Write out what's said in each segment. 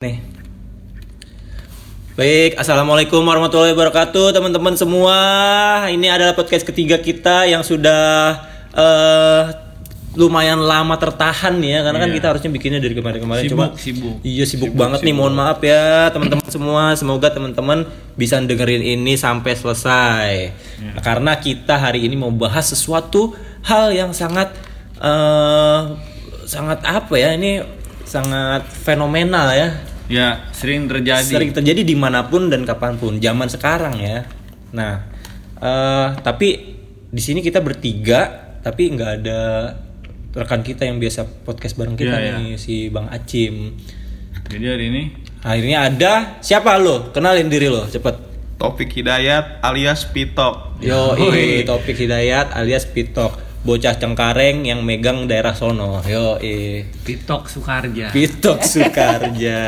Nih. Baik, assalamualaikum warahmatullahi wabarakatuh, teman-teman semua. Ini adalah podcast ketiga kita yang sudah eh lumayan lama tertahan ya, karena kan kita harusnya bikinnya dari kemarin-kemarin. Sibuk, Cuma sibuk. Iya sibuk, banget nih, mohon maaf ya teman-teman semua. Semoga teman-teman bisa dengerin ini sampai selesai. Nah, karena kita hari ini mau bahas sesuatu hal yang sangat eh sangat apa ya? Ini sangat fenomenal ya. Ya, sering terjadi. Sering terjadi di mana pun dan kapan pun. Zaman sekarang ya. Nah, eh tapi di sini kita bertiga, tapi nggak ada rekan kita yang biasa podcast bareng kita Iya, nih, si Bang Acim. Jadi hari ini Akhirnya ada siapa lo? Kenalin diri lo, cepet. Topik Hidayat alias Pitok. Yo, topik Hidayat alias Pitok. Bocah Cengkareng yang megang daerah sono. Yo, Pitok Sukarja. Pitok Sukarja.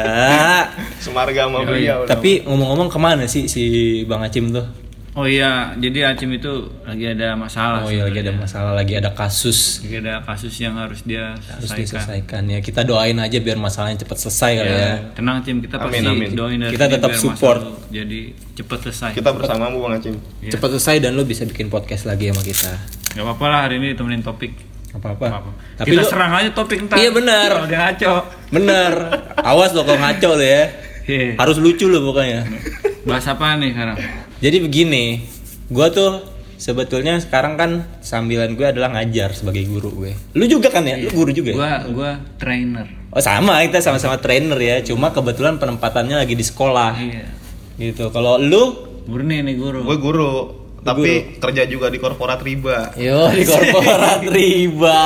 Semarga sama beliau. Tapi ngomong-ngomong ke mana sih si Bang Acim tuh? Oh iya, jadi Acim itu lagi ada masalah. Oh iya lagi ada masalah, lagi ada kasus Lagi ada kasus yang harus dia harus selesaikan. diselesaikan ya. Kita doain aja biar masalahnya cepat selesai kali ya. Ya, tenang Cim, kita pasti Amin, amin. doain dari Kita tetap support. jadi cepat selesai. Kita bersamamu Bang Acim. Iya. Cepat selesai dan lu bisa bikin podcast lagi sama kita. Gak apa-apa lah hari ini ditemenin topik. Apa Gak apa. apa. Tapi kita lu serang aja topik ntar. Iya, benar. Kalau dia ngaco. bener. Awas lo kalau ngaco lo ya. Iya. Harus lucu lo pokoknya. Bahas apa nih sekarang? Jadi begini, gua tuh sebetulnya sekarang kan sambilan gue adalah ngajar sebagai guru gue. Lu juga kan ya? Lu guru juga ya? Gua gua trainer. Oh sama, kita sama-sama trainer ya. Cuma kebetulan penempatannya lagi di sekolah. Iya. Gitu. Kalau lu Murni nih guru. Gue guru, tapi kerja juga di korporat riba. Yo di korporat riba.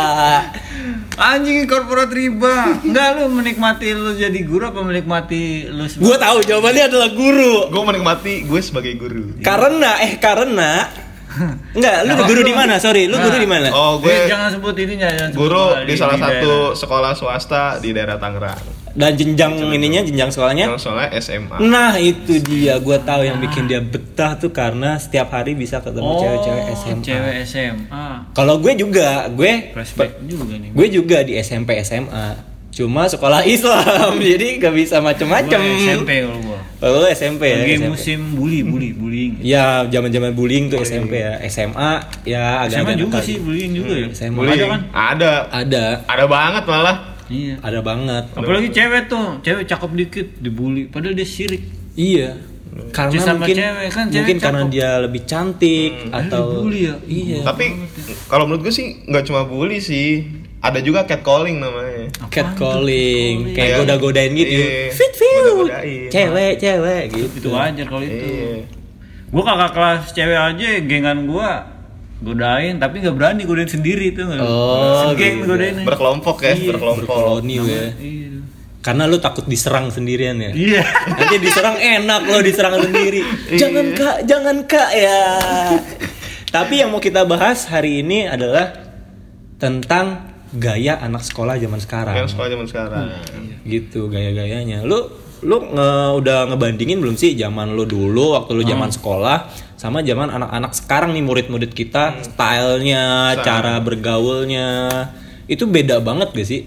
Anjing korporat riba. Enggak lu menikmati lu jadi guru apa menikmati lu sebagai Gua tahu jawabannya adalah guru. Gue menikmati gue sebagai guru. Karena eh karena Enggak, lu guru di mana? Sorry, lu guru di mana? Oh, gue gue jangan sebut ininya jangan sebut guru sekolah di salah satu daerah. sekolah swasta di daerah Tangerang. Dan jenjang ininya, jenjang sekolahnya? Soalnya SMA. Nah, itu dia. Gua tahu yang bikin dia betah tuh karena setiap hari bisa ketemu Oh, cewek-cewek SMA. Cewek SMA. Kalau gue juga, gue Flashback juga nih. gue juga di SMP SMA. Cuma sekolah Islam, jadi gak bisa macem-macem. Gua SMP kalau gua. Oh, lu SMP ya? Lagi SMP. musim bully, bully, bullying. Ya, zaman-zaman bullying tuh SMP ya. SMA ya agak SMA juga sih bullying juga ya. SMA. Bullying. Ada kan? Ada. Ada, Ada banget malah. Iya. ada banget. Apalagi cewek tuh, cewek cakep dikit dibully, padahal dia sirik. Iya. Karena Sama mungkin cewek kan, cewek mungkin karena cakep. dia lebih cantik atau dibully ya? Iya. Tapi kalau menurut gue sih nggak cuma bully sih. Ada juga catcalling namanya. Catcalling, kayak Kayak- goda-godain gitu. Iya, Fit fit. Cewek, cewek gitu. Itu wajar kalau itu. Iya. Gua kakak kelas cewek aja gengan gua godain tapi nggak berani godain sendiri tuh nggak Oh, segeng gitu. godainnya Berkelompok ya, berkelompok. Berkoloni ya. iya Karena lu takut diserang sendirian ya. iya Nanti diserang enak lo diserang sendiri. jangan kak, jangan kak ya. Tapi yang mau kita bahas hari ini adalah tentang gaya anak sekolah zaman sekarang. Yang sekolah zaman sekarang. Gitu gaya-gayanya. Lu lu nge- udah ngebandingin belum sih zaman lu dulu waktu lu zaman sekolah sama zaman anak-anak sekarang nih murid-murid kita stylenya, cara bergaulnya itu beda banget gak sih?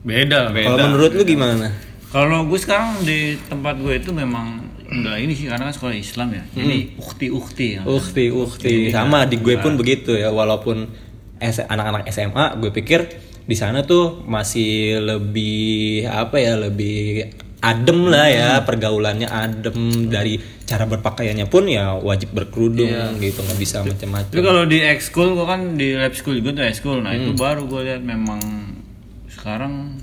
beda Kalau menurut lu gimana? kalau gue sekarang di tempat gue itu memang udah ini sih karena kan sekolah Islam ya jadi ukti ukti ya Ukti, ukti. Sama di gue pun begitu ya. Walaupun anak-anak SMA, gue pikir di sana tuh masih lebih apa ya, lebih adem lah ya pergaulannya adem. Dari cara berpakaiannya pun ya wajib berkerudung gitu nggak bisa tapi macam-macam. kalau di ekskul gue kan di lab school juga tuh ekskul. Nah itu baru gue lihat memang sekarang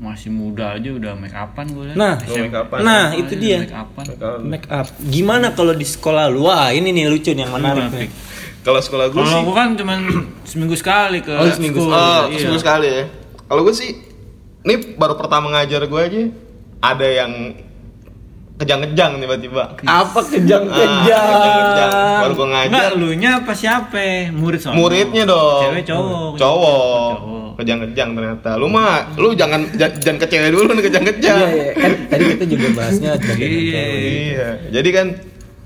masih muda aja udah make upan gue lihat. Nah. Lu make upan. nah itu dia. make upan. Make up. Gimana kalau di sekolah lu? Wah ini nih lucu nih yang menarik. nih Kalau sekolah gue kalau sih gue kan cuman seminggu sekali ke Oh, seminggu school. Oh, Iya. seminggu sekali ya. Kalau gue sih, ini baru pertama ngajar gue aja, ada yang kejang-kejang tiba-tiba. apa Ah, kejang-kejang kejang-kejang. Baru gue Enggak, ngajar, lu nya apa siapa? Murid soalnya. muridnya dong. Cewek cowok. Cowok. Cowok. Kejang-kejang ternyata. Lu mah, lu jangan jangan ke cewek dulu nih kejang-kejang. Iya, iya. kan tadi kita juga bahasnya sebagai Iya. Iya. Jadi kan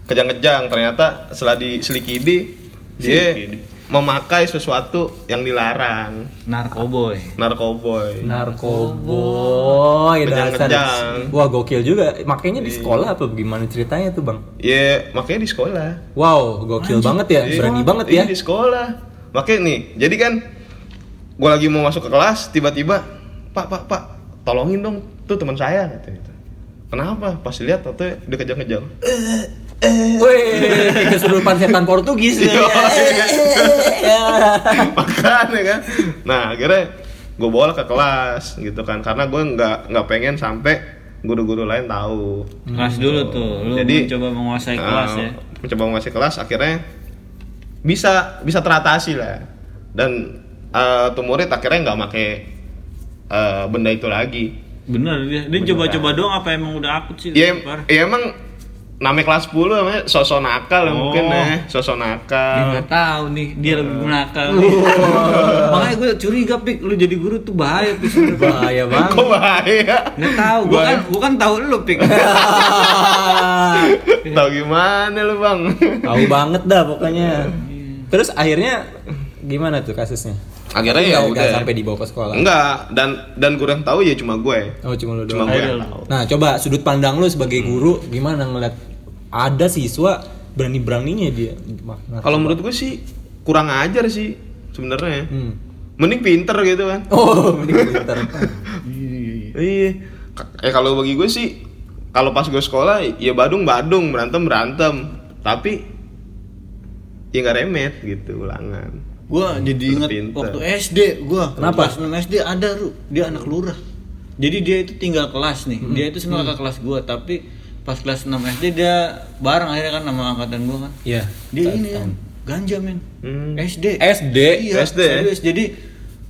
kejang-kejang ternyata setelah diselikidi dia memakai sesuatu yang dilarang. narkoboy Narkoboy. Narkoboy. Kejang-kejang. Wah, gokil juga. Makanya di sekolah apa gimana ceritanya tuh, Bang? Ya, makanya di sekolah. Wow, gokil banget ya. Iya, Berani banget iya, ya. di sekolah. Makanya nih, jadi kan gua lagi mau masuk ke kelas, tiba-tiba, "Pak, Pak, Pak, tolongin dong tuh teman saya." Gitu. Kenapa? Pas lihat tuh dia kejang-kejang. Wih, kesurupan setan Portugis. Iya, Ya. Makanya kan. Nah, akhirnya gue bawa ke kelas gitu kan. Karena gue nggak nggak pengen sampai guru-guru lain tahu. Kelas dulu tuh. Lu Jadi, mencoba menguasai kelas Eh, ya? mencoba menguasai kelas akhirnya bisa bisa teratasi lah. Dan eh, tuh murid akhirnya nggak make eh, benda itu lagi. Bener dia dia coba-coba doang apa emang udah akut sih? Ya, Parah. ya emang namanya kelas 10 namanya sosok nakal ya Oh. mungkin ya sosok nakal nggak tahu nih dia lebih nakal nih. Makanya gue curiga pik lu jadi guru tuh bahaya pik. Bahaya banget. kok bahaya Nggak tahu, gua kan gua kan tahu lu pik. tahu gimana lu bang Tahu banget dah pokoknya. Terus akhirnya gimana tuh kasusnya? Akhirnya ya udah sampai dibawa ke sekolah. enggak dan dan gue yang tahu ya cuma gue Oh, cuma lu cuma doang. gue yang tahu Nah, coba sudut pandang lu sebagai guru gimana ngeliat ada siswa berani-beraninya dia makna. kalau menurut gue sih kurang ajar sih sebenarnya Hmm. mending pinter gitu kan Oh, mending pintar. Iya. Eh kalau bagi gue sih kalau pas gue sekolah ya Badung Badung berantem berantem tapi ya nggak remet gitu ulangan. Gua jadi inget Pinter. waktu SD gua Kenapa? Kelas 6 SD ada Ru, dia anak lurah. Jadi dia itu tinggal kelas nih. Dia itu sebenarnya kakak kelas gua tapi pas kelas 6 SD dia bareng akhirnya kan sama angkatan gua kan. Iya. Dia ini ya, ganja men. Hmm. SD. SD. Iya, SD, serius. Jadi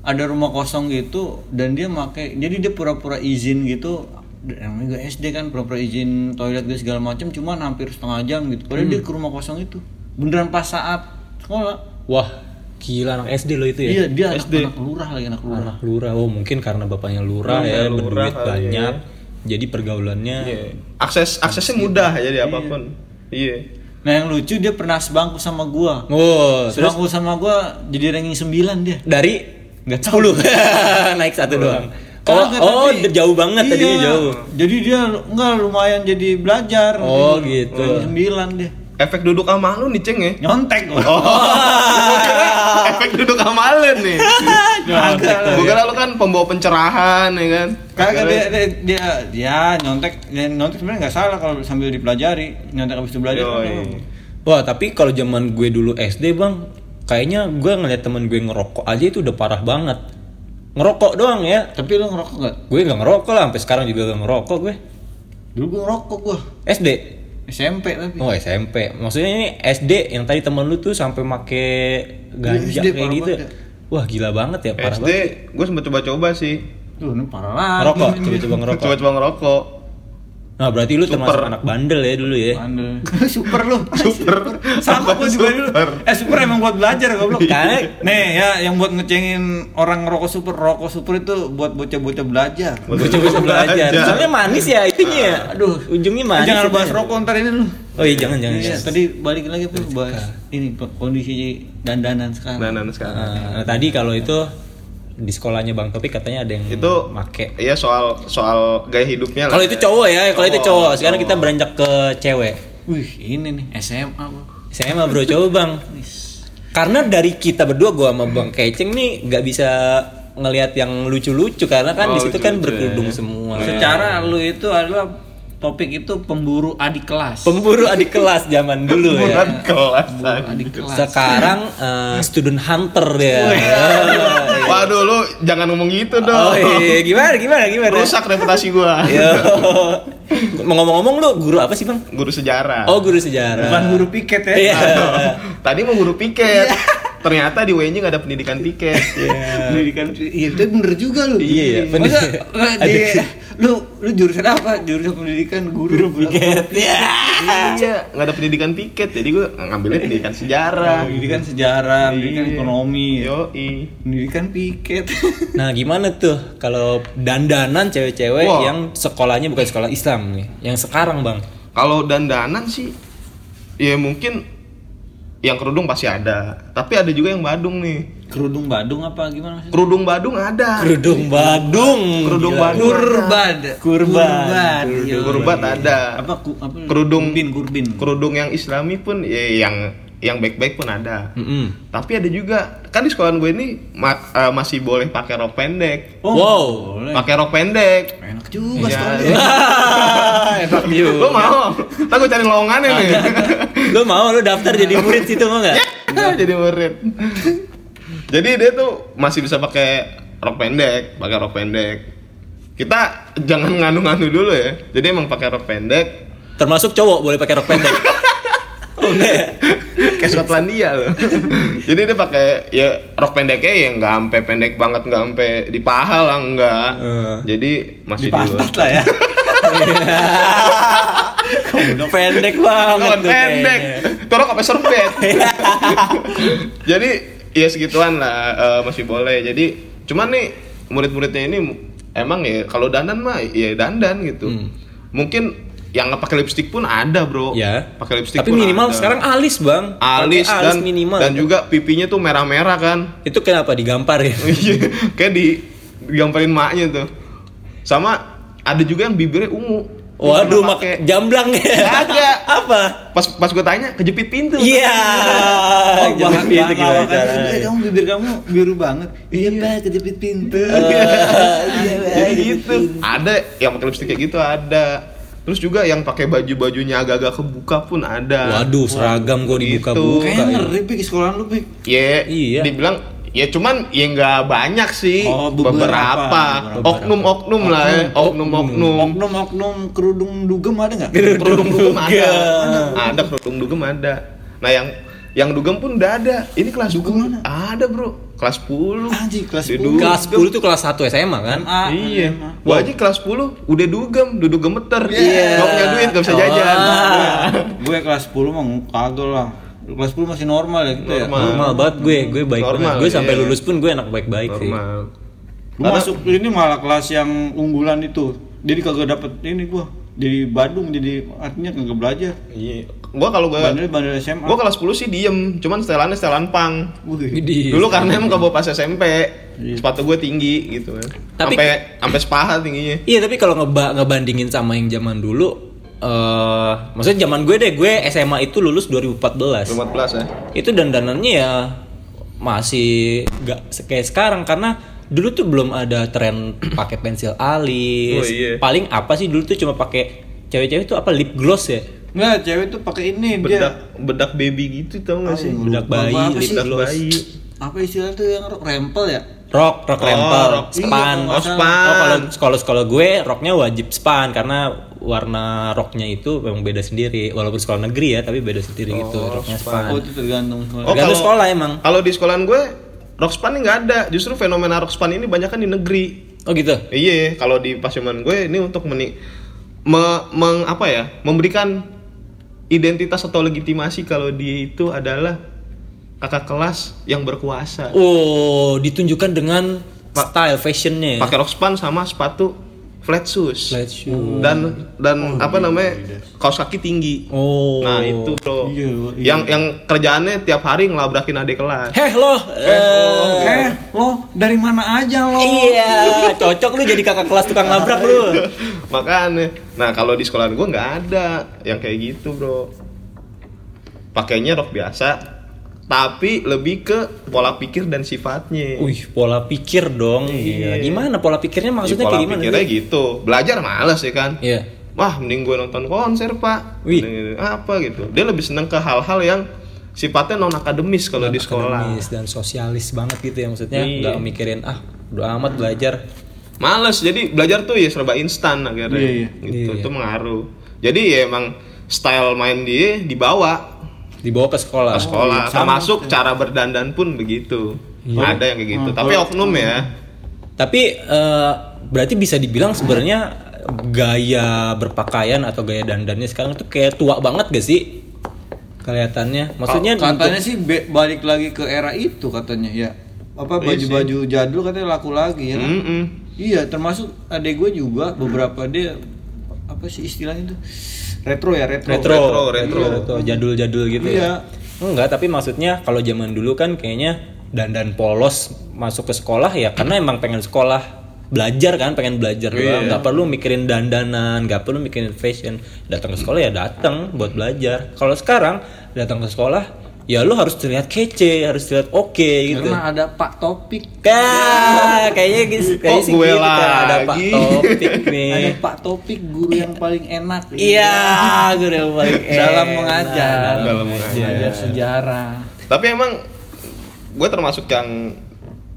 ada rumah kosong gitu dan dia make jadi dia pura-pura izin gitu namanya juga SD kan pura-pura izin toilet gitu segala macam cuma hampir setengah jam gitu padahal dia ke rumah kosong itu beneran pas saat sekolah Wah, gila anak SD lo itu ya. iya dia anak, SD. anak lurah lagi anak lurah Anak lurah. Oh, mungkin karena bapaknya lurah ya, lurah berduit kali banyak. ya. Jadi pergaulannya Iya. Akses aksesnya mudah jadi apa pun. Iya. nah yang lucu dia pernah sebangku sama gua Oh, terus sebangku sama gua jadi ranking 9 dia dari nggak 10 naik satu doang. Oh, Kagak, oh, tapi- jauh banget tadinya Iya. jauh. Jadi dia enggak lumayan jadi belajar. Oh, Jadi gitu. ranking Sembilan dia. Efek duduk sama lu nih, Ceng ya. Nyontek gua. Oh. Efek duduk sama lu nih. Kagak. Gue kira lu kan pembawa pencerahan ya kan. Kagak dia, dia, dia, dia nyontek, dia nyontek sebenarnya nggak salah kalau sambil dipelajari, nyontek habis itu belajar. Kan. Wah, tapi kalau zaman gue dulu SD, Bang, kayaknya gue ngeliat temen gue ngerokok aja itu udah parah banget. Ngerokok doang ya. Tapi lu ngerokok nggak? Gue nggak ngerokok lah, sampai sekarang juga gak ngerokok gue. Dulu gua ngerokok gua. SD. SMP tapi. Oh SMP. Maksudnya ini SD yang tadi temen lu tuh sampai make ganja SD kayak gitu. banget Wah gila banget ya, parah SD banget. gue sempet coba-coba sih. Tuh, ini parah lagi. Ngerokok, coba-coba ngerokok. Coba-coba ngerokok. Nah berarti lu Super. termasuk anak bandel ya dulu ya. Bandel. super lu. Super. Sama gua juga dulu. Eh super emang buat belajar goblok. Karena Nih ya yang buat ngecengin orang ngerokok super, rokok super itu buat bocah-bocah belajar. Buat gue coba belajar. Soalnya manis ya itunya ya. Aduh, Ujungnya manis. Jangan bahas ya. rokok ntar ini lu. Oh iya jangan jangan. Iya, tadi balik lagi tuh bahas ini kondisi dandanan sekarang. Nah, nah, sekarang. Nah, tadi kalau itu di sekolahnya Bang Topik katanya ada yang Itu make. Iya soal soal gaya hidupnya lah. Kalau itu cowok ya, kalau itu Cowok, cowok. Sekarang cowok. kita beranjak ke cewek. Wih, ini nih SMA. Saya mah bro coba Bang. Karena dari kita berdua gua sama Bang Keceng nih nggak bisa ngelihat yang lucu-lucu karena kan Oh, di situ kan berkerudung ya. semua. Secara lu itu adalah topik itu pemburu adik kelas. Pemburu adik kelas zaman dulu ya. kelas. Pemburu adik kelas. Sekarang eh, student hunter dia. Waduh lu jangan ngomong gitu dong. Oh iya, gimana gimana gimana? Rusak reputasi gua. Yo. Mau ngomong-ngomong lu guru apa sih, Bang? Guru sejarah. Oh, guru sejarah. Bukan guru piket ya. Iya. Tadi mau guru piket. Ternyata di WNJ nggak ada pendidikan piket. Pendidikan iya itu bener juga lu. Iya, iya. Masa nggak di lu lu jurusan apa? Jurusan pendidikan guru. Piket. Ya. iya, nggak ada pendidikan piket. Jadi gua ngambilnya pendidikan sejarah. Pendidikan sejarah, pendidikan Iya. ekonomi, Yoi. pendidikan piket. Nah, gimana tuh kalau dandanan cewek-cewek Wah. yang sekolahnya bukan sekolah Islam nih? Yang sekarang, Bang. Kalau dandanan sih ya mungkin yang kerudung pasti ada. Tapi ada juga yang badung nih. Kerudung Badung apa gimana maksudnya? Kerudung badung ada. Kerudung Badung. Kerudung Gila. Badung. Kurban. Kurban. Iya. Kurban ada. Apa ku, apa Kerudung kurbin kurbin. Kerudung yang Islami pun ya, yang yang baik-baik pun ada. Mm-mm. Tapi ada juga kan di sekolah gue ini ma- eh, masih boleh pakai rok pendek. Oh, Wow. boleh. Pakai rok pendek. Enak juga Iya. sekolahnya. Enak juga. Lo mau? Ntar gue cari lowongannya nih. Lu mau lu daftar jadi murid situ mau nggak? Jadi murid. Jadi dia tuh masih bisa pakai rok pendek, pakai rok pendek. Kita jangan nganu-nganu dulu ya. Jadi emang pakai rok pendek. Termasuk cowok boleh pakai rok pendek. oh enggak ya? kayak Skotlandia loh. Jadi dia pakai ya rok pendeknya ya nggak sampai pendek banget, nggak sampai di paha lah enggak. Eh. Jadi masih Di pantat lah ya. Pendek banget Rok tuh pendek. rok apa serbet. Jadi ya segituan lah eh, masih boleh. Jadi cuman nih murid-muridnya ini emang ya kalau dandan mah ya dandan gitu. Hmm. Mungkin yang nggak pakai lipstick pun ada bro. Ya. Pakai lipstick Tapi pun minimal ada. sekarang alis, Bang. alis, Pakai dan minimal. dan juga pipinya tuh merah-merah kan. itu kenapa digampar ya? Iya, kayak di digambarin maknya tuh. Sama ada juga yang bibirnya ungu. Waduh, mak jamblang ya. Kagak. Apa? Pas pas gue tanya kejepit pintu. Iya. Oh, Jepit pintu bahan gimana? Eh, kamu bibir kamu biru banget. Iya, Pak, kejepit pintu. Jadi gitu. Ada yang pakai lipstick kayak gitu ada. Terus juga yang pakai baju-bajunya agak-agak kebuka pun ada. Waduh, seragam gua Gitu. dibuka-buka. Kayaknya ya. ngeri Pik, sekolahan lu, Pik. Ya, Iya. dibilang ya cuman ya nggak banyak sih Oh, beberapa. beberapa Beberapa. oknum-oknum lah ya oknum-oknum Oknum-oknum kerudung dugem ada nggak? kerudung dugem ada Dugem. ada kerudung dugem ada nah yang yang dugem pun udah ada ini kelas Dugem dugem ada bro kelas 10 Anjing, kelas Dia 10. dugem. Kelas 10 tuh kelas 1 SMA kan? Ah, iya SMA. gua aja kelas 10 udah dugem duduk gemeter Iya. nggak punya duit nggak bisa Oh. jajan gue kelas 10 mah kagak lah. Kelas 10 masih normal ya gitu ya. Normal. Normal banget gue, gue baik Normal, banget. Gue sampai iya. lulus pun gue enak baik-baik sih. normal Gue masuk ini malah kelas yang unggulan itu. Jadi kagak dapet ini gua. Jadi Badung jadi artinya kagak belajar. iya gua kalau gua Bandel bandel SMA. gua kelas 10 sih diem cuman setelannya setelan pang Wih. Dulu karena emang kalau pas SMP sepatu gue tinggi gitu kan. Tapi- Sampai sampai sepaha tingginya. Iya tapi kalau ngeba ngebandingin sama yang zaman dulu eh maksudnya zaman gue deh gue SMA itu lulus 2014 14 ya. itu dandanannya ya masih gak kayak sekarang karena dulu tuh belum ada tren pakai pensil alis Oh, iya. paling apa sih dulu tuh cuma pakai cewek-cewek tuh apa lip gloss ya Nggak, cewek tuh pakai ini Bedak dia. bedak baby gitu tau gak sih? Bedak bayi lip gloss bayi. Apa istilah tuh yang rempel ya? rok rok Oh, rempel rok. span Iya, Oh, span. Oh, kalau sekolah sekolah gue roknya wajib span karena warna roknya itu memang beda sendiri walaupun sekolah negeri ya tapi beda sendiri gitu roknya span. Oh, itu tergantung sekolah. Oh, Tergantung kalau- sekolah emang. Kalau di sekolahan gue rok span ini nggak ada. Justru fenomena rok span ini banyak kan di negeri. Oh gitu. Iya, kalau di Paseman gue ini untuk meni me- meng- apa ya? Memberikan identitas atau legitimasi kalau dia itu adalah kakak kelas yang berkuasa. Oh, ditunjukkan dengan style fashionnya. ya? Pakai rok span sama sepatu flat shoes. Flat shoe. dan dan apa namanya kaos kaki tinggi Oh. nah itu bro Iya, iya. yang yang kerjaannya tiap hari ngelabrakin adik kelas Heh lo. eh, Eh, lo dari mana aja lo? Iya, cocok lu jadi kakak kelas tukang labrak lu. makanya nah kalau di sekolah gue nggak ada yang kayak gitu bro pakainya rok biasa tapi lebih ke pola pikir dan sifatnya Wih, pola pikir dong. Iya. Gila. Gimana pola pikirnya maksudnya Di pola kayak gimana? pikirnya sih? gitu belajar males ya kan Iya. wah mending gue nonton konser pak Wih. Mending- apa gitu dia lebih seneng ke hal-hal yang sifatnya non akademis kalau di sekolah Akademis dan sosialis banget gitu ya maksudnya Iya. nggak mikirin ah udah amat belajar males jadi belajar tuh ya serba instan akhirnya Iya, iya. gitu Iya. itu mengaruh jadi ya emang style main dia dibawa dibawa ke sekolah. ke sekolah iya, sama. termasuk cara berdandan pun begitu ada yang kayak gitu Hmm, tapi oknum ya Tapi eh, berarti bisa dibilang sebenarnya gaya berpakaian atau gaya dandannya sekarang tuh kayak tua banget gak sih? Kelihatannya. Maksudnya katanya untuk- sih be- balik lagi ke era itu katanya ya. Apa Iya baju-baju jadul katanya laku lagi ya kan? Mm-mm. Iya, termasuk adek gue juga beberapa dia apa sih istilahnya itu? Retro ya, retro. retro, Retro, retro, retro. retro, jadul-jadul gitu Iya. ya. Enggak, tapi maksudnya kalau zaman dulu kan kayaknya dandan polos masuk ke sekolah ya karena emang pengen sekolah belajar kan pengen belajar doang nggak perlu mikirin dandanan nggak perlu mikirin fashion datang ke sekolah ya datang buat belajar kalau sekarang datang ke sekolah ya lu harus terlihat kece harus terlihat oke gitu Karena ada Pak Topik. Kah, kayaknya gitu, kayaknya Kok sih gue gitu, Kak. ada Pak? Topik nih. Ada Pak Topik guru yang paling enak. Iya, gue udah paling Dalam enak. mengajar. Dalam mengajar. Mengajar sejarah. Tapi emang gue termasuk yang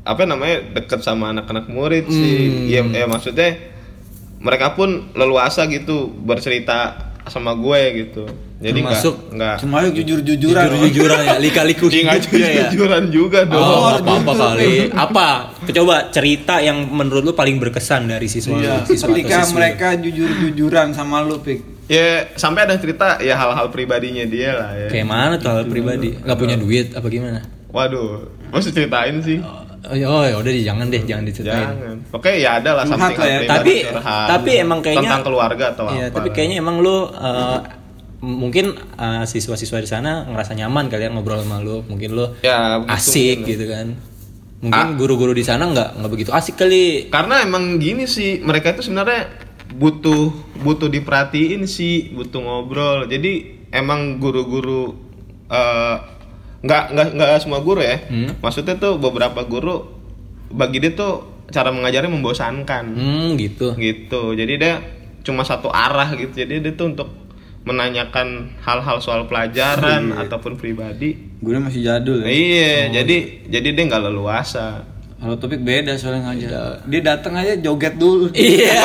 apa namanya deket sama anak-anak murid sih. Ya, ya maksudnya mereka pun leluasa gitu bercerita sama gue gitu. Jadi nggak Termasuk nggak Cuma yuk jujur-jujuran. Jujur-jujuran ya, lika-liku Iya, nggak ya. jujuran juga dong. Oh, apa-apa kali. Apa? Coba cerita yang menurut lu paling berkesan dari siswa Iya, siswa atau ketika siswi. mereka jujur-jujuran sama lu, Pik. Ya sampai ada cerita ya hal-hal pribadinya dia lah ya. Kayak mana tuh hal pribadi? Nggak punya duit apa gimana? Waduh, mesti ceritain sih. Oh, ya oh, ya udah deh, jangan deh, jangan diceritain. Jangan. Oke ya ada lah something lah ya. Tapi- tapi emang kayaknya- tentang keluarga atau Iya, apa. tapi kayaknya emang lu uh, mungkin uh, siswa-siswa di sana ngerasa nyaman kali ya ngobrol sama lu. Mungkin lu Ya, asik mungkin. gitu kan. Mungkin guru-guru di sana nggak nggak begitu asik kali. karena emang gini sih mereka itu sebenarnya butuh butuh diperhatiin sih butuh ngobrol jadi emang guru-guru eh, nggak nggak nggak semua guru ya Hmm. maksudnya tuh beberapa guru bagi dia tuh cara mengajarnya membosankan Hmm, gitu. gitu jadi dia cuma satu arah gitu jadi dia tuh untuk menanyakan hal-hal soal pelajaran ataupun pribadi Gue masih jadul ya. iya jadi jadi dia nggak leluasa Kalau topik beda soalnya ngajar. Dia datang aja joget dulu. Iya.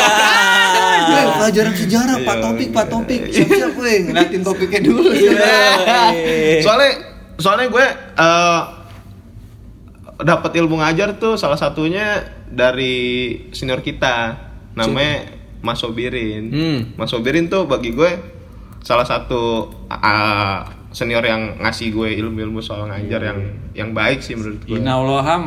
Weh, pelajaran sejarah Pak Topik, Pak Topik. Siap-siap weh, ngeliatin topiknya dulu. Iya. soalnya soalnya gue eh dapat ilmu ngajar tuh salah satunya dari senior kita namanya Mas Sobirin Hmm. Mas Sobirin tuh bagi gue salah satu ah, senior yang ngasih gue ilmu-ilmu soal ngajar yang yang baik sih menurut gue Inna Allah.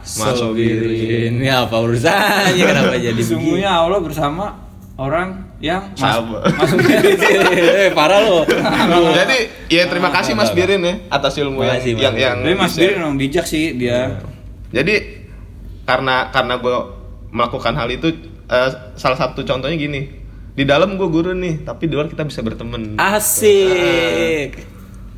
Mas Sobirin Ini apa urusannya kenapa jadi begini? Sungguhnya Allah bersama orang yang masuknya eh, parah lo. jadi ya terima kasih Mas Birin ya atas ilmu yang yang, yang Tapi Mas Birin emang bijak sih dia. Jadi karena karena gue melakukan hal itu eh, salah satu contohnya gini di dalam gue guru nih tapi di luar kita bisa berteman. Asik.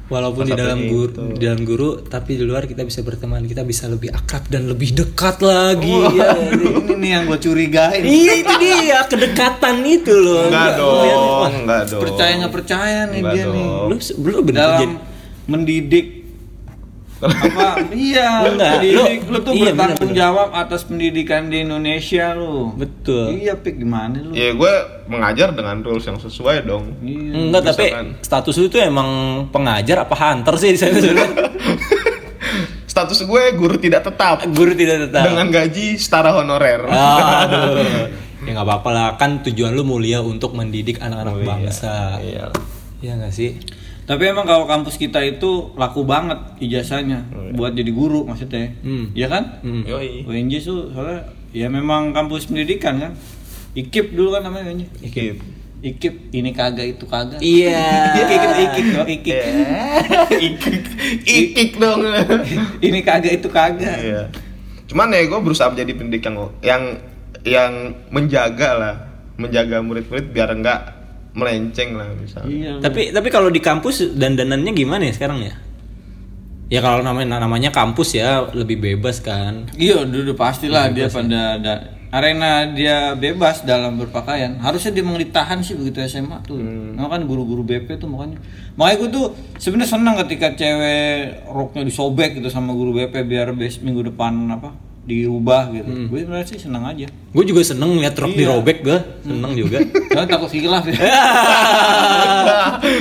Walaupun di dalam guru, itu. di dalam guru, tapi di luar kita bisa berteman, kita bisa lebih akrab dan lebih dekat lagi. Oh. ya. Ini nih yang gue curigain. Iya itu dia kedekatan itu loh. Enggak dong, enggak dong. Percaya nggak percaya nih Enggak dia nih. dong. Lu lu bener Dalam jadi- mendidik apa iya Enggak, mendidik lu- lu, tuh iya, bertanggung bener-bener. jawab atas pendidikan di Indonesia lu betul. iya pik gimana lu Ya gue mengajar dengan rules yang sesuai dong. iya Enggak, tapi misalkan. status lu tuh emang pengajar apa hunter sih di sana? Status gue guru tidak tetap Guru tidak tetap. dengan gaji setara honorer. Aduh. ya nggak apa-apa lah, kan tujuan lu mulia untuk mendidik anak-anak bangsa. Iya. Iya nggak sih? Tapi emang kalau kampus kita itu laku banget ijazahnya buat jadi guru maksudnya Hmm. Iya kan Hmm. Yoi. UNJ tuh soalnya ya memang kampus pendidikan kan IKIP dulu kan namanya UNJ Ikip. IKIP ini kagak itu kagak Iya. IKIP IKIP oh, IKIP Ikik. Ikik dong. ini kagak itu kagak Iya. Cuman ya gue berusaha menjadi pendidik yang yang yang menjaga lah, menjaga murid-murid biar enggak melenceng lah misalnya. iya Tapi tapi kalau di kampus dandanannya gimana ya sekarang ya? Ya kalau namanya namanya kampus ya lebih bebas kan. Iya, dulu pastilah dia pada da- arena dia bebas dalam berpakaian. Harusnya dia memang ditahan sih begitu SMA tuh. Nah, kan guru-guru BP tuh makanya. Makanya gue tuh sebenarnya senang ketika cewek roknya disobek gitu sama guru BP biar bes minggu depan apa dirubah gitu. Gue sebenarnya sih senang aja. Gue juga seneng lihat rok Iya. dirobek gue, seneng juga. Jangan takut hilaf ya.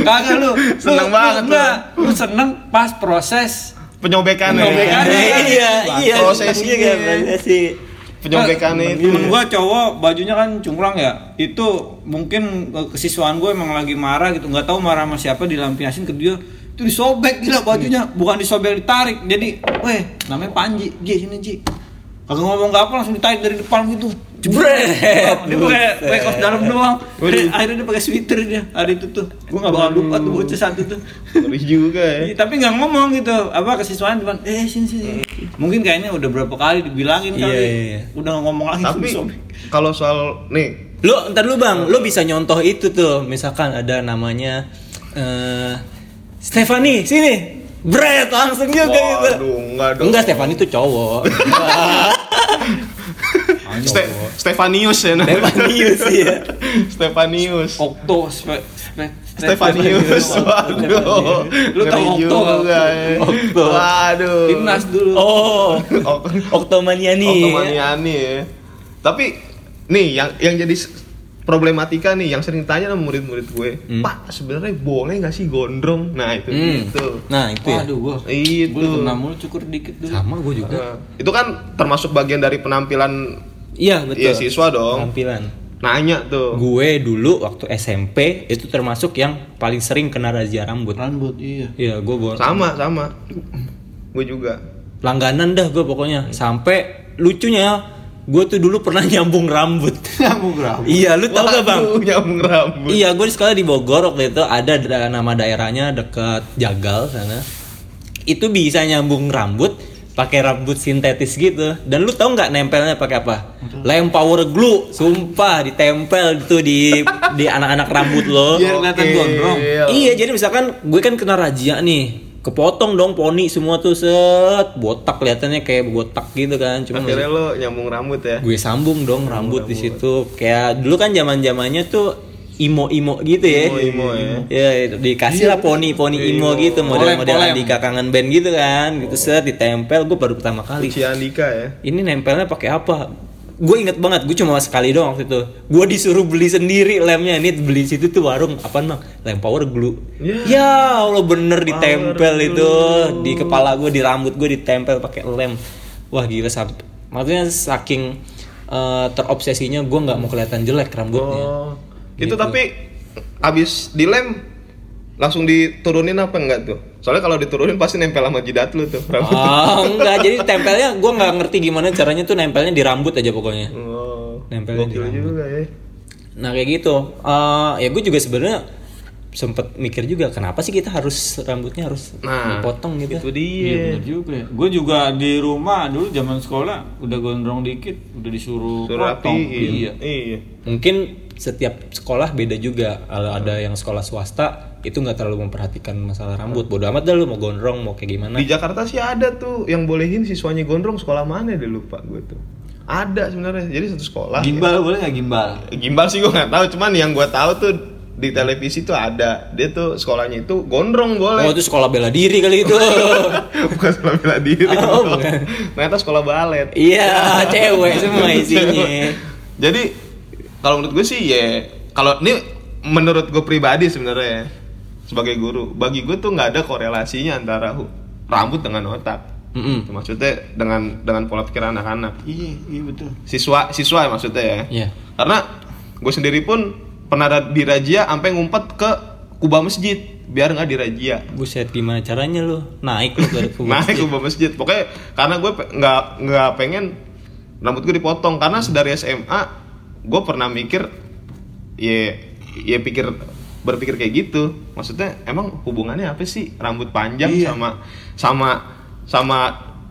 Kagak lu. Seneng Lu- banget lu. Lu seneng pas proses Penyobekan Penyobekan. iya, iya. Prosesinya. iya, prosesi. Penyobekan itu. Temen gua cowok bajunya kan cungkrang ya. Itu mungkin eh, kesiswaan gue emang lagi marah gitu, nggak tahu marah sama siapa dilampiasin ke dia. Itu disobek gila bajunya, bukan disobek ditarik. Jadi, weh, namanya Panji, Ji sini Ji. Kagak ngomong gak apa langsung ditarik dari depan gitu. Jebret. Dia pakai pakai kaos dalam doang. Dia- Akhirnya dia pakai sweater dia hari itu tuh. Gua nggak bakal lupa tuh bocah satu tuh. Ngeri juga ya. Iya, tapi nggak ngomong gitu. Apa ke siswanya depan, eh sini sini. Mungkin kayaknya udah berapa kali dibilangin Iya, kali. iya, iya. Udah ngomong lagi. Tapi kalau soal nih Lu ntar lu bang, lu bisa nyontoh itu tuh. Misalkan ada namanya eh Stefani, sini. Bret langsung juga gitu. Waduh, enggak dong. Enggak, Stefani tuh cowok. Ste- Stefanius ya namanya. Stefanius ya. Stefanius. Okto, spe, spe, Stefanius. Waduh. Lu tau Okto nggak? juga ya. Okto. Waduh. Timnas dulu. Oh, Ok- Oktomaniani. Oktomaniani ya. Tapi nih yang yang jadi problematika nih yang sering tanya sama murid-murid gue, Hmm. Pak sebenarnya boleh nggak sih gondrong? Nah itu Hmm. gitu. Nah, itu ya. Waduh gua. Itu. Gua kena mulu cukur dikit dulu. Sama gue juga. Nah, itu kan termasuk bagian dari penampilan Iya, betul. Iya, siswa dong. Tampilan. nanya tuh. Gue dulu waktu SMP itu termasuk yang paling sering kena razia rambut. Rambut iya. Iya, gue bo- Sama sama. gue juga. langganan dah gue pokoknya. Sampai lucunya gue tuh dulu pernah nyambung rambut. Nyambung rambut. iya, lu tau gak bang? Nyambung rambut. Iya, gue di sekolah di Bogor waktu itu ada da- nama daerahnya dekat Jagal sana. Itu bisa nyambung rambut pakai rambut sintetis gitu. Dan lu tau nggak nempelnya pakai apa? Lem power glue, sumpah ditempel gitu di di anak-anak rambut lo. Biar kelihatan gondrong. Iya, jadi misalkan gue kan kena razia nih. Kepotong dong poni semua tuh set botak kelihatannya kayak botak gitu kan. Cuma Akhirnya lo nyambung rambut ya. gue sambung dong rambut di situ kayak dulu kan zaman zamannya tuh imo imo gitu ya Imo-imo ya. ya dikasih lah poni poni imo gitu model model Polem. Andika kangen band gitu kan gitu set ditempel gue baru pertama kali Si Andika ya. ini nempelnya pakai apa gue inget banget gue cuma sekali doang waktu itu. Gue disuruh beli sendiri lemnya ini beli situ tuh warung apaan bang lem power glue. Ya. ya allah bener ditempel itu. Di kepala gue di rambut gue ditempel pakai lem. Wah gila sampai maksudnya saking eh, terobsesinya gue nggak mau kelihatan jelek rambutnya. Oh. Itu tapi abis dilem langsung diturunin apa enggak tuh? Soalnya kalau diturunin pasti nempel sama jidat lu tuh. rambut. Ah, enggak jadi tempelnya gue nggak ngerti gimana caranya tuh nempelnya di rambut aja pokoknya Oh. Nempelnya di rambut. juga ya. Nah kayak gitu, Eh, ya gue juga sebenarnya sempet mikir juga kenapa sih kita harus rambutnya harus Nah, dipotong gitu. Itu Iya dia. bener juga ya. Gue juga di rumah dulu zaman sekolah udah gondrong dikit, udah disuruh Suruh potong. Iya. Iya. Mungkin setiap sekolah beda juga. Kalau ada yang sekolah swasta itu nggak terlalu memperhatikan masalah rambut. Bodoh amat dah lu mau gondrong mau kayak gimana. Di Jakarta sih ada tuh yang bolehin siswanya gondrong sekolah mana deh lupa gue tuh. Ada sebenarnya. Jadi satu sekolah. Gimbal boleh nggak gimbal? Gimbal sih gue nggak tahu, cuman yang gue tahu tuh di televisi tuh ada. Dia tuh sekolahnya itu gondrong boleh. Oh itu sekolah bela diri kali itu. bukan sekolah bela diri. Oh, bro. bukan. Ternyata sekolah balet. iya cewek semua isinya. Jadi kalau menurut gue sih ya kalau ini menurut gue pribadi sebenarnya ya, sebagai guru, bagi gue tuh nggak ada korelasinya antara rambut dengan otak. Mm-mm. Maksudnya dengan dengan pola pikir anak-anak. Iya, iya betul. Siswa siswa maksudnya ya. Iya. Karena gue sendiri pun pernah ada dirazia sampai ngumpet ke kubah masjid biar nggak dirazia. Buset gimana caranya lu naik lu dari kubur Naik masjid? kubah masjid. Pokoknya karena gue pe- nggak nggak pengen rambut gue dipotong karena sedari SMA gue pernah mikir ya ya pikir berpikir kayak gitu. Maksudnya emang hubungannya apa sih rambut panjang Iya. sama sama sama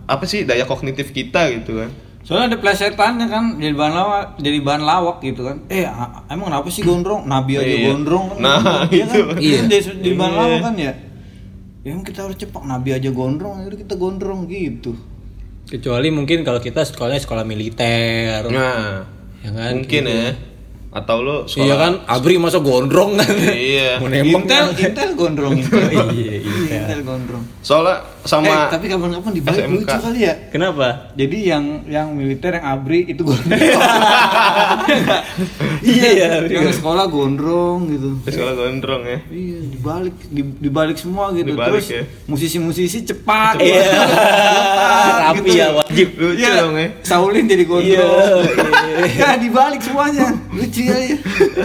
apa sih daya kognitif kita gitu kan? Soalnya ada plesetannya kan jadi bahan lawak, jadi bahan lawak gitu kan. Eh, a- emang kenapa sih gondrong? Nabi aja Iya. gondrong kan. Nah, Iya itu. kan? Iya. Kan jadi, jadi bahan Iya. lawak kan ya. Ya emang kita harus cepak Nabi aja gondrong, jadi kita gondrong gitu. Kecuali mungkin kalau kita sekolahnya sekolah militer. Nah, Ya kan? mungkin ya. Atau lu sekolah Iya kan, Abri masa gondrong kan? Iya. Mau nembak Intel, kan? Intel gondrong Intel. Iya, Intel. Intel gondrong. Soalnya sama eh, tapi kapan-kapan dibalik SMK. lucu kali ya. Kenapa? Jadi yang yang militer yang abri itu gondrong. Iya, yang sekolah gondrong gitu. sekolah gondrong ya. Iya, dibalik di- dibalik semua gitu. Dibalik Terus ya. musisi-musisi cepat. Iya. Cepat, Rapi gitu. ya wajib. Lucu Iya, dong ya. Saulin jadi gondrong. Iya, ya dibalik semuanya. Lucu ya. ya.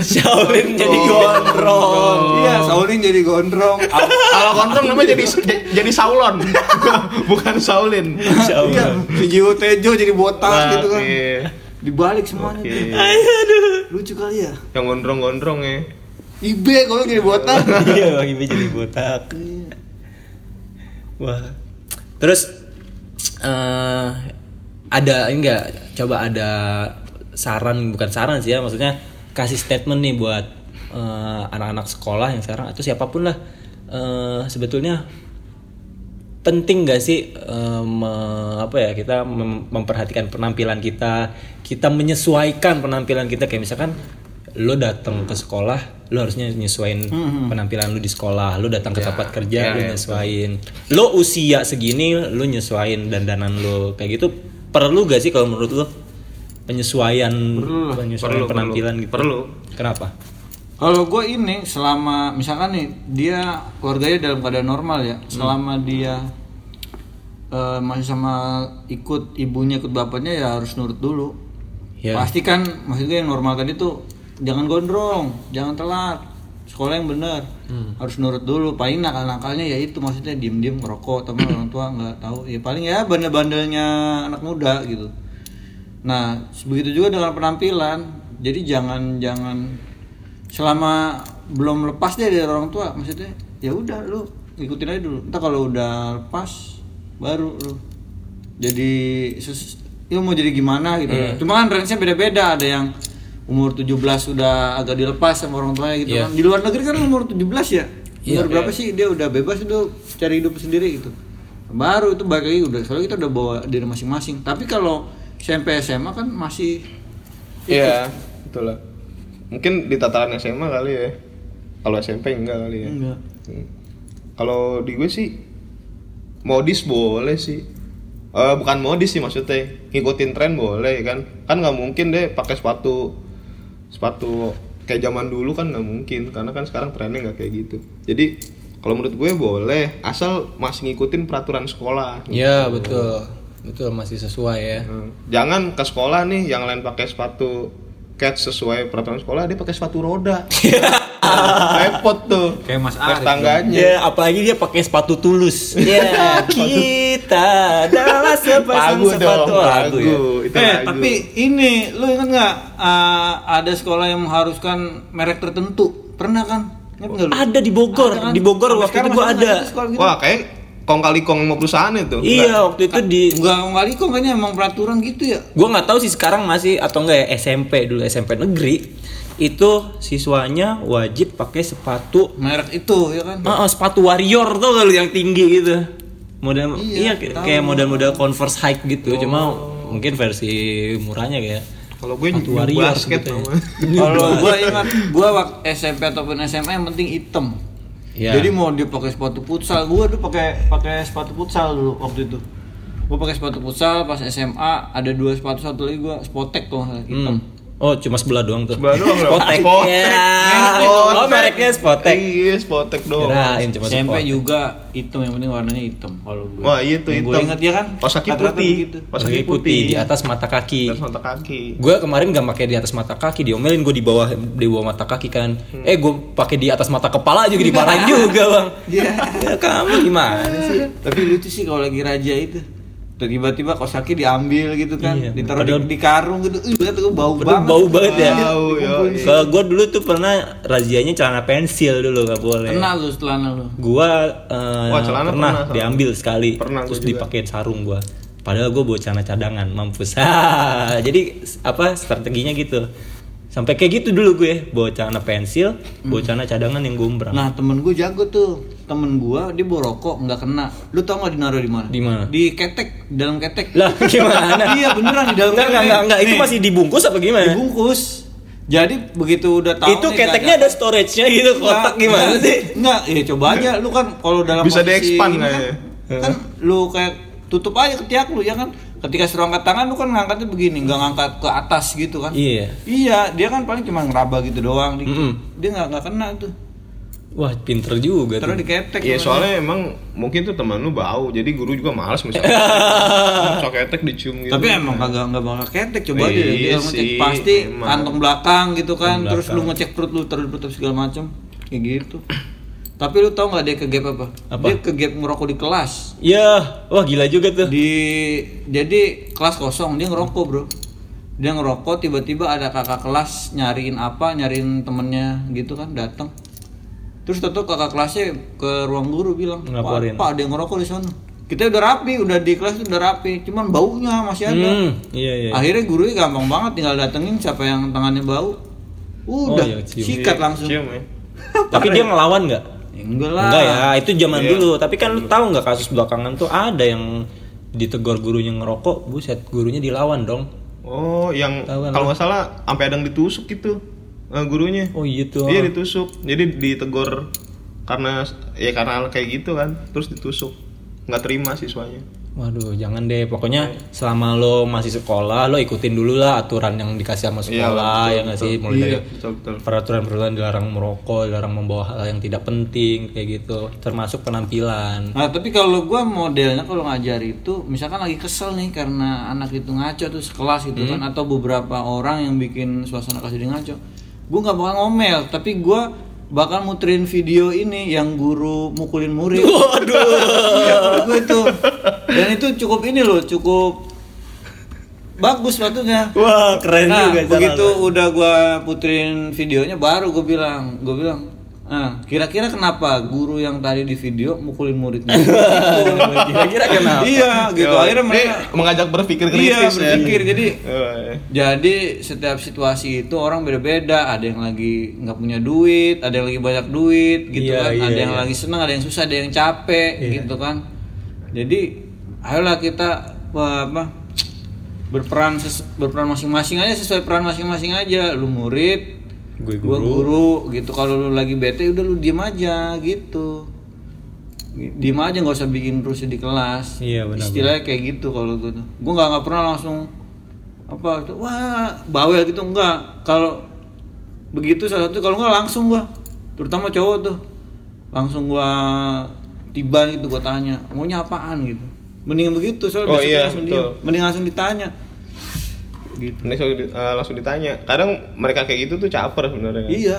Shaolin jadi gondrong. Iya, Saulin jadi gondrong. Kalau gondrong namanya jadi jadi Saulon. Bukan Saulin. Iya, Jiwo Tejo jadi botak Nah, gitu kan. iya. dibalik semuanya tuh. lucu kali ya Yang gondrong-gondrong ya. ibe kalau jadi botak iya bang Ibe jadi botak wah terus eh ada enggak coba ada saran bukan saran sih ya maksudnya kasih statement nih buat eh, anak-anak sekolah yang sekarang atau siapa pun lah. Eh, sebetulnya penting gak sih me- apa ya kita mem- memperhatikan penampilan kita kita menyesuaikan penampilan kita? Kayak misalkan lo datang ke sekolah lo harusnya nyesuaiin penampilan lo di sekolah lo datang ke tempat kerja lo nyesuaiin. Lo usia segini lo nyesuaiin dandanan lo kayak gitu perlu gak sih kalau menurut lo penyesuaian penyesuaian perlu, penampilan perlu. gitu Perlu. kenapa Kalau gue ini selama misalkan nih dia keluarganya dalam keadaan normal ya, selama dia eh, masih sama ikut ibunya ikut bapaknya ya harus nurut dulu. Ya. Pasti kan maksud gue yang normal tadi tuh jangan gondrong, jangan telat, sekolah yang benar, harus nurut dulu. Paling nakal-nakalnya ya itu maksudnya diem-diem ngerokok teman orang tua nggak tahu. Ya paling ya bandel-bandelnya anak muda gitu. Nah, begitu juga dengan penampilan. Jadi jangan jangan selama belum lepas deh dari orang tua, maksudnya ya udah lu ikutin aja dulu. Entar kalau udah lepas baru lu jadi ya mau jadi gimana gitu. Cuma kan range-nya beda-beda, ada yang umur 17 udah agak dilepas sama orang tuanya gitu Iya. kan. Di luar negeri kan umur 17 ya. Umur berapa sih dia udah bebas itu cari hidup sendiri gitu. Baru itu balik lagi udah soalnya kita udah bawa diri masing-masing. Tapi kalau SMP SMA kan masih Iya, betul lah. Mungkin di tataran SMA kali ya. Kalau SMP enggak kali ya. enggak. Hmm. Kalau di gue sih modis boleh sih. Eh bukan modis sih maksudnya, ngikutin tren boleh kan. Kan nggak mungkin deh pakai sepatu sepatu kayak zaman dulu kan nggak mungkin karena kan sekarang trennya nggak kayak gitu. Jadi kalau menurut gue boleh asal masih ngikutin peraturan sekolah. ya betul betul masih sesuai ya Hmm. Jangan ke sekolah nih yang lain pakai sepatu catch sesuai peraturan sekolah dia pakai sepatu roda. Repot tuh. Kayak Mas Arif tangganya. Ya, apalagi dia pakai sepatu tulus. Ya, kita adalah sepasang sepatu dong, lagu ya. Itu eh lagu. tapi ini lu ingat nggak eh, ada sekolah yang mengharuskan merek tertentu pernah kan ingat Ada di Bogor, Ada kan? di Bogor Sampai waktu itu gua ada. gitu. Wah, kayak kong kali kong sama perusahaan itu. Iya, waktu itu di Enggak kali kok kayaknya emang peraturan gitu ya. gua nggak tahu sih sekarang masih atau enggak ya SMP dulu SMP negeri itu siswanya wajib pakai sepatu Merek itu ya kan. Ah, ah, sepatu warrior tuh kalau yang tinggi gitu. Model iya, Iya, kayak- tahu. kayak model-model Converse hike gitu, cuma mungkin versi murahnya kayak Kalau gue sepatu warrior basket gitu ya. Kalau gua ingat gua waktu SMP ataupun SMA yang penting hitam. Iya. Jadi mau dia pakai sepatu futsal, gua tuh pakai pakai sepatu futsal dulu waktu itu. Gua pakai sepatu futsal pas SMA ada dua sepatu satu lagi gua spotek tuh hitam. Hmm. Oh, cuma sebelah doang tuh. Sebelah doang. Spotek. Spotek. Ya. Oh, mereknya Spotek. Iya, spotek doang. Kirain cuma Spotek. juga hitam yang penting warnanya hitam kalau gua. Wah, iya tuh Yang hitam. Gua ingat ya kan. Pas kaki putih. Pas Kaki putih di atas mata kaki. Atas mata kaki. Gue kemarin gak pakai di atas mata kaki, diomelin gue di bawah di bawah mata kaki kan. Eh gue pakai di atas mata kepala juga dimarahin juga bang. Iya. Ya kamu gimana sih? Tapi lucu sih kalau lagi raja itu. Tuh tiba-tiba kos kaki diambil gitu kan, Iya, ditaruh padahal- di, di karung gitu. Ih, tuh bau Padahal banget. bau banget ya. Bau, yo. Kalau gue dulu tuh pernah razianya celana pensil dulu gak boleh. Kena lu celana lu. Gua eh, Wah, celana pernah, pernah, diambil sekali, Pernah terus dipakein sarung gua. Padahal gue bawa celana cadangan, mampus. Ha, jadi apa strateginya gitu. Sampai kayak gitu dulu gue, bawa celana pensil, bawa celana cadangan yang gombrang. Nah temen gue jago tuh Temen gue dia bawa rokok nggak kena Lu tau gak dinaruh di mana? Di mana? Di ketek, dalam ketek Lah gimana? Iya beneran di dalam Enggak, enggak, enggak, enggak, itu masih dibungkus apa gimana? Dibungkus Jadi begitu udah tahu itu nih keteknya nggak ada storage-nya gitu, kotak gimana enggak, sih? Enggak, ya coba aja lu kan kalau dalam Bisa di-expand kan, kayaknya. kan lu kayak tutup aja ketiak lu ya kan ketika suruh angkat tangan lu kan ngangkatnya begini nggak ngangkat ke atas gitu kan Iya. iya dia kan paling cuma ngeraba gitu doang dikit. Mm-mm. dia nggak nggak kena tuh Wah, pinter juga terus tuh. diketek Iya soalnya emang mungkin tuh teman lu bau, jadi guru juga malas misalnya. Sok ketek dicium gitu. tapi emang kagak nggak bakal ketek coba aja Iya dia ngecek pasti emang. kantong belakang gitu kan Kantong terus lu belakang. ngecek perut lu terus tutup segala macam kayak gitu tapi lu tau nggak dia ke gap apa? Apa? dia ke gap ngerokok di kelas Ya, wah gila juga tuh. di jadi kelas kosong dia ngerokok bro dia ngerokok tiba-tiba ada kakak kelas nyariin apa nyariin temennya gitu kan datang terus tentu kakak kelasnya ke ruang guru bilang Ngelaporin. pak, pak ada yang ngerokok di sana kita udah rapi udah di kelas udah rapi cuman baunya masih ada Hmm, iya iya. akhirnya gurunya gampang banget tinggal datengin siapa yang tangannya bau udah iya, cium. sikat langsung Cium ya. Tapi dia ngelawan nggak? Ya, enggak lah Enggak ya, itu zaman Iya. dulu. Tapi kan lu tahu nggak kasus belakangan tuh ada yang ditegur gurunya ngerokok, buset, gurunya dilawan dong. Oh, yang kan kalau nggak salah sampai ada yang ditusuk gitu eh, gurunya. Oh iya tuh. Iya ditusuk. Jadi ditegur karena ya karena kayak gitu kan, terus ditusuk. Nggak terima siswanya. Waduh, jangan deh. Pokoknya selama lo masih sekolah, lo ikutin dulu lah aturan yang dikasih sama Iya, sekolah, betul, ya nggak sih? Mulai dari Betul betul. peraturan-peraturan dilarang merokok, dilarang membawa hal yang tidak penting, kayak gitu. Termasuk penampilan. Nah tapi kalau gua modelnya kalau ngajar itu misalkan lagi kesel nih karena anak itu ngaco tuh sekelas gitu kan atau beberapa orang yang bikin suasana kelas jadi ngaco, gua nggak bakal ngomel tapi gua bakal muterin video ini yang guru mukulin murid. Waduh. itu dan itu cukup ini loh cukup bagus sepatunya. Wah, keren Nah, juga. begitu udah gua puterin videonya baru gue bilang, gue bilang, ah kira-kira kenapa guru yang tadi di video mukulin muridnya? Kira-kira kenapa? iya, gitu. Yo, Akhirnya mereka mengajak berpikir iya kritis ya. berpikir. Jadi Oh, iya. jadi setiap situasi itu orang beda-beda. Ada yang lagi nggak punya duit, ada yang lagi banyak duit, gitu Iya, kan. iya, ada yang iya. lagi senang, ada yang susah, ada yang capek, gitu kan. Jadi ayolah kita apa, berperan berperan masing-masing aja sesuai peran masing-masing aja. Lu murid, Gue gua guru gitu. Kalau lu lagi bete udah lu diem aja gitu. Diem aja nggak usah bikin rusuh di kelas. Iya, benar, Istilahnya kayak gitu kalau gue tuh. Gue nggak nggak pernah langsung apa itu wah bawel gitu enggak. Kalau begitu salah satu kalau nggak langsung gua terutama cowok tuh langsung gua tiba gitu gua tanya maunya apaan gitu mendingan begitu soalnya Oh, iya, langsung mending langsung ditanya gitu Ini langsung, di- eh, langsung ditanya. Kadang mereka kayak gitu tuh caper sebenarnya. kan. Iya.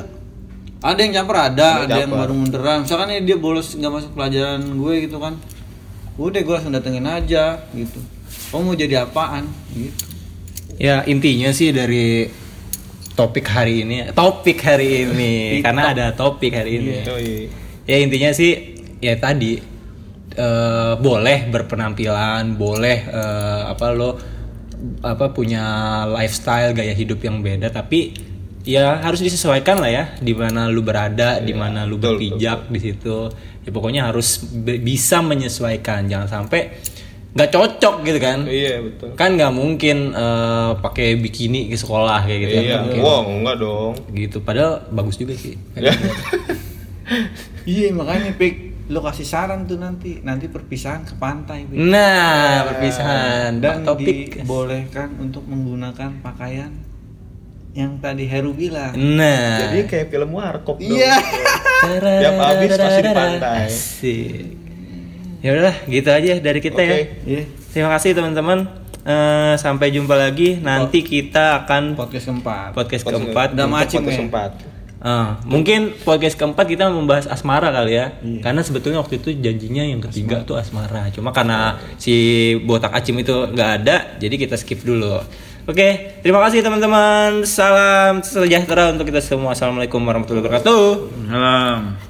Ada yang campur ada, Ada ada yang caper. baru munduran. Misalkan nih dia bolos nggak masuk pelajaran gue gitu kan. Udah gue langsung datengin aja gitu. Kamu mau jadi apaan gitu. Ya intinya sih dari topik hari ini, topik hari ini, karena ada topik hari ini. Oh, iya. Ya intinya sih ya tadi eh, boleh berpenampilan, boleh eh, apa lo apa punya lifestyle gaya hidup yang beda, tapi ya harus disesuaikan lah ya di mana lu berada, di mana lu betul, berpijak di situ. Ya pokoknya harus be- bisa menyesuaikan, jangan sampai nggak cocok gitu kan Iya, betul. kan nggak mungkin eh, pakai bikini ke sekolah kayak gitu ya, Iya, nggak mungkin. wow, enggak dong. gitu padahal bagus juga sih Ya. Iya makanya pik lo kasih saran tuh nanti nanti perpisahan ke pantai Pik. nah perpisahan dan topik dibolehkan untuk menggunakan pakaian yang tadi Heru bilang. nah Jadi kayak film warkop. Iya. Tiap habis pasti di pantai. Asik. ya udahlah gitu aja dari kita ya Oke. Iya. terima kasih teman-teman Eh, sampai jumpa lagi nanti kita akan Podcast keempat. podcast Podcast keempat Udah Untuk macem podcast ya? Ah, mungkin podcast keempat kita membahas asmara kali ya. Karena sebetulnya waktu itu janjinya yang ketiga tuh asmara. Cuma karena si botak acim itu nggak ada, jadi kita skip dulu. Oke, terima kasih teman-teman. Salam sejahtera untuk kita semua. Assalamualaikum warahmatullahi wabarakatuh. Salam.